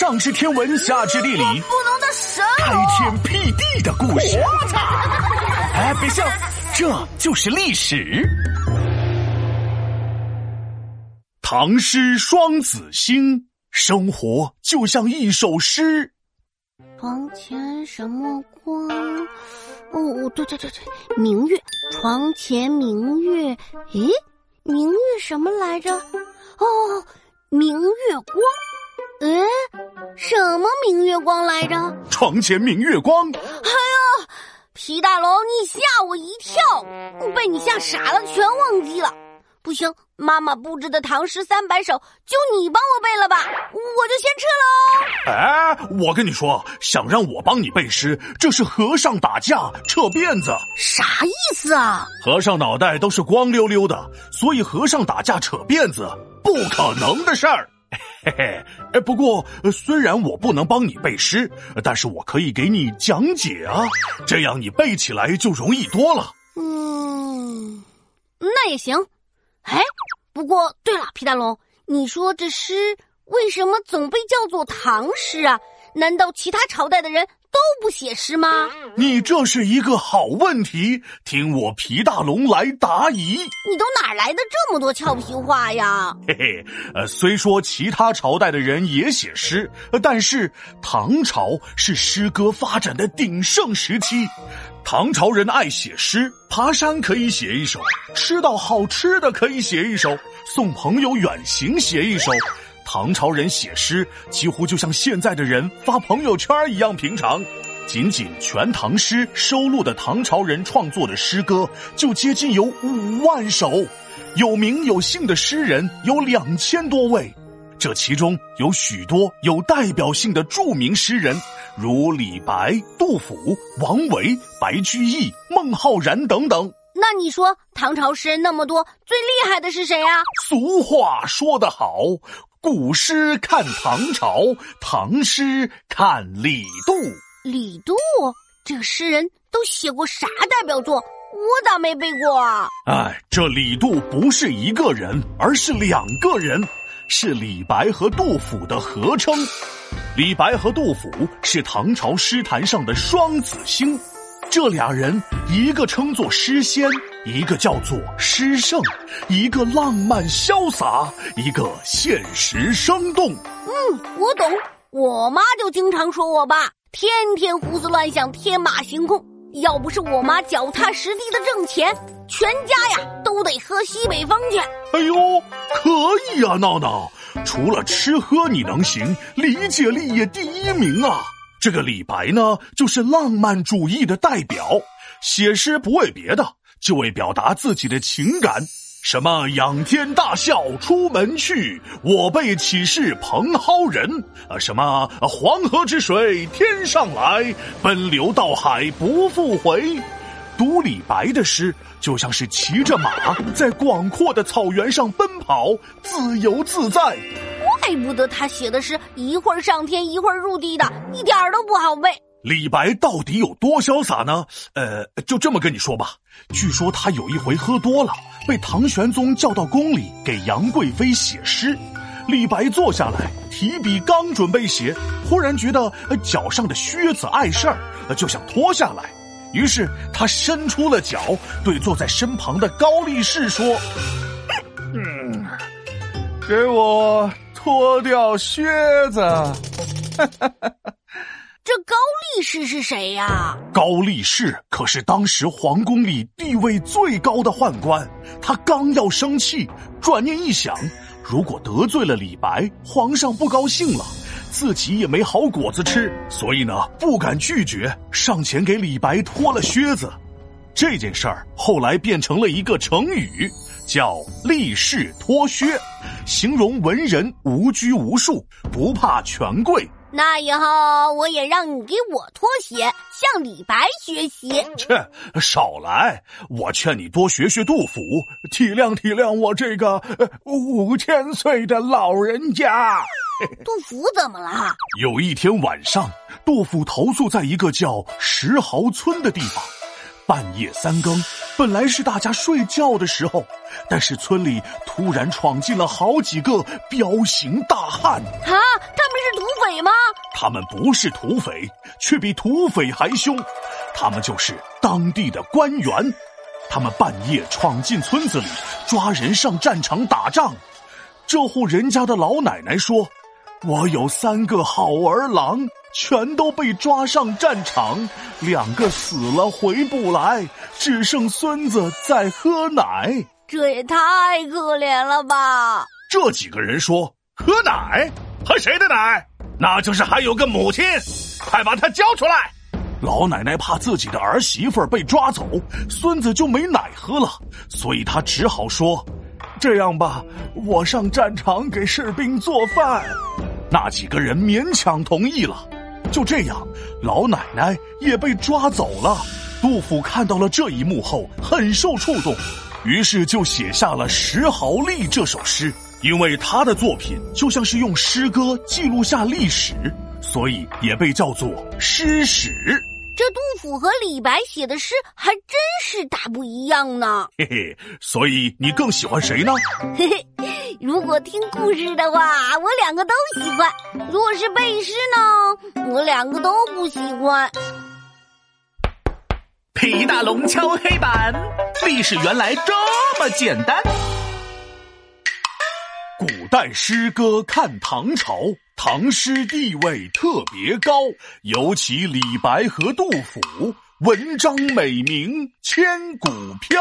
上知天文，下知地理，不能的神开天辟地的故事。哎，别笑，这就是历史。唐诗双子星，生活就像一首诗。床前什么光？哦，对对对对，明月。床前明月，咦，明月什么来着？哦，明月光。诶，什么明月光来着？床前明月光。哎呀，皮大龙，你吓我一跳，被你吓傻了，全忘记了。不行，妈妈布置的唐诗三百首，就你帮我背了吧，我就先撤喽。哎，我跟你说，想让我帮你背诗，这是和尚打架扯辫子，啥意思啊？和尚脑袋都是光溜溜的，所以和尚打架扯辫子不可能的事儿。嘿嘿，哎，不过虽然我不能帮你背诗，但是我可以给你讲解啊，这样你背起来就容易多了。嗯，那也行。哎，不过对了，皮大龙，你说这诗为什么总被叫做唐诗啊？难道其他朝代的人不写诗吗？你这是一个好问题，听我皮大龙来答疑。你都哪来的这么多俏皮话呀？嘿嘿，呃，虽说其他朝代的人也写诗，但是唐朝是诗歌发展的鼎盛时期。唐朝人爱写诗，爬山可以写一首，吃到好吃的可以写一首，送朋友远行写一首。唐朝人写诗几乎就像现在的人发朋友圈一样平常。仅仅《全唐诗》收录的唐朝人创作的诗歌就接近有五万首，有名有姓的诗人有两千多位，这其中有许多有代表性的著名诗人，如李白、杜甫、王维、白居易、孟浩然等等。那你说唐朝诗人那么多，最厉害的是谁呀？俗话说得好。古诗看唐朝，唐诗看李杜。李杜这个诗人都写过啥代表作？我咋没背过啊？哎，这李杜不是一个人，而是两个人，是李白和杜甫的合称。李白和杜甫是唐朝诗坛上的双子星。这俩人，一个称作诗仙，一个叫做诗圣，一个浪漫潇洒，一个现实生动。嗯，我懂。我妈就经常说我爸天天胡思乱想，天马行空。要不是我妈脚踏实地的挣钱，全家呀都得喝西北风去。哎呦，可以啊，闹闹。除了吃喝你能行，理解力也第一名啊。这个李白呢，就是浪漫主义的代表，写诗不为别的，就为表达自己的情感。什么仰天大笑出门去，我辈岂是蓬蒿人？啊，什么黄河之水天上来，奔流到海不复回。读李白的诗，就像是骑着马在广阔的草原上奔跑，自由自在。怪不得他写的诗一会儿上天一会儿入地的，一点都不好背。李白到底有多潇洒呢？呃，就这么跟你说吧。据说他有一回喝多了，被唐玄宗叫到宫里给杨贵妃写诗。李白坐下来提笔刚准备写，忽然觉得脚上的靴子碍事儿，就想脱下来。于是他伸出了脚，对坐在身旁的高力士说：“嗯，给我。”脱掉靴子，哈哈哈哈这高力士是谁呀？高力士可是当时皇宫里地位最高的宦官。他刚要生气，转念一想，如果得罪了李白，皇上不高兴了，自己也没好果子吃，所以呢，不敢拒绝，上前给李白脱了靴子。这件事儿后来变成了一个成语。叫立士脱靴，形容文人无拘无束，不怕权贵。那以后我也让你给我脱鞋，向李白学习。切，少来！我劝你多学学杜甫，体谅体谅我这个五千岁的老人家。杜甫怎么了？有一天晚上，杜甫投宿在一个叫石壕村的地方。半夜三更，本来是大家睡觉的时候，但是村里突然闯进了好几个彪形大汉。啊，土匪吗？他们不是土匪，却比土匪还凶。他们就是当地的官员。他们半夜闯进村子里，抓人上战场打仗。这户人家的老奶奶说：“我有三个好儿郎，全都被抓上战场，两个死了回不来，只剩孙子在喝奶。这也太可怜了吧！”这几个人说：“喝奶？喝谁的奶？那就是还有个母亲，快把他交出来！”老奶奶怕自己的儿媳妇被抓走，孙子就没奶喝了，所以她只好说：“这样吧，我上战场给士兵做饭。”那几个人勉强同意了。就这样，老奶奶也被抓走了。杜甫看到了这一幕后，很受触动，于是就写下了《石壕吏》这首诗。因为他的作品就像是用诗歌记录下历史，所以也被叫做诗史。这杜甫和李白写的诗还真是大不一样呢。嘿嘿，所以你更喜欢谁呢？嘿嘿，如果听故事的话，我两个都喜欢；如果是背诗呢，我两个都不喜欢。皮大龙敲黑板，历史原来这么简单。古代诗歌看唐朝。唐诗地位特别高，尤其李白和杜甫，文章美名千古飘。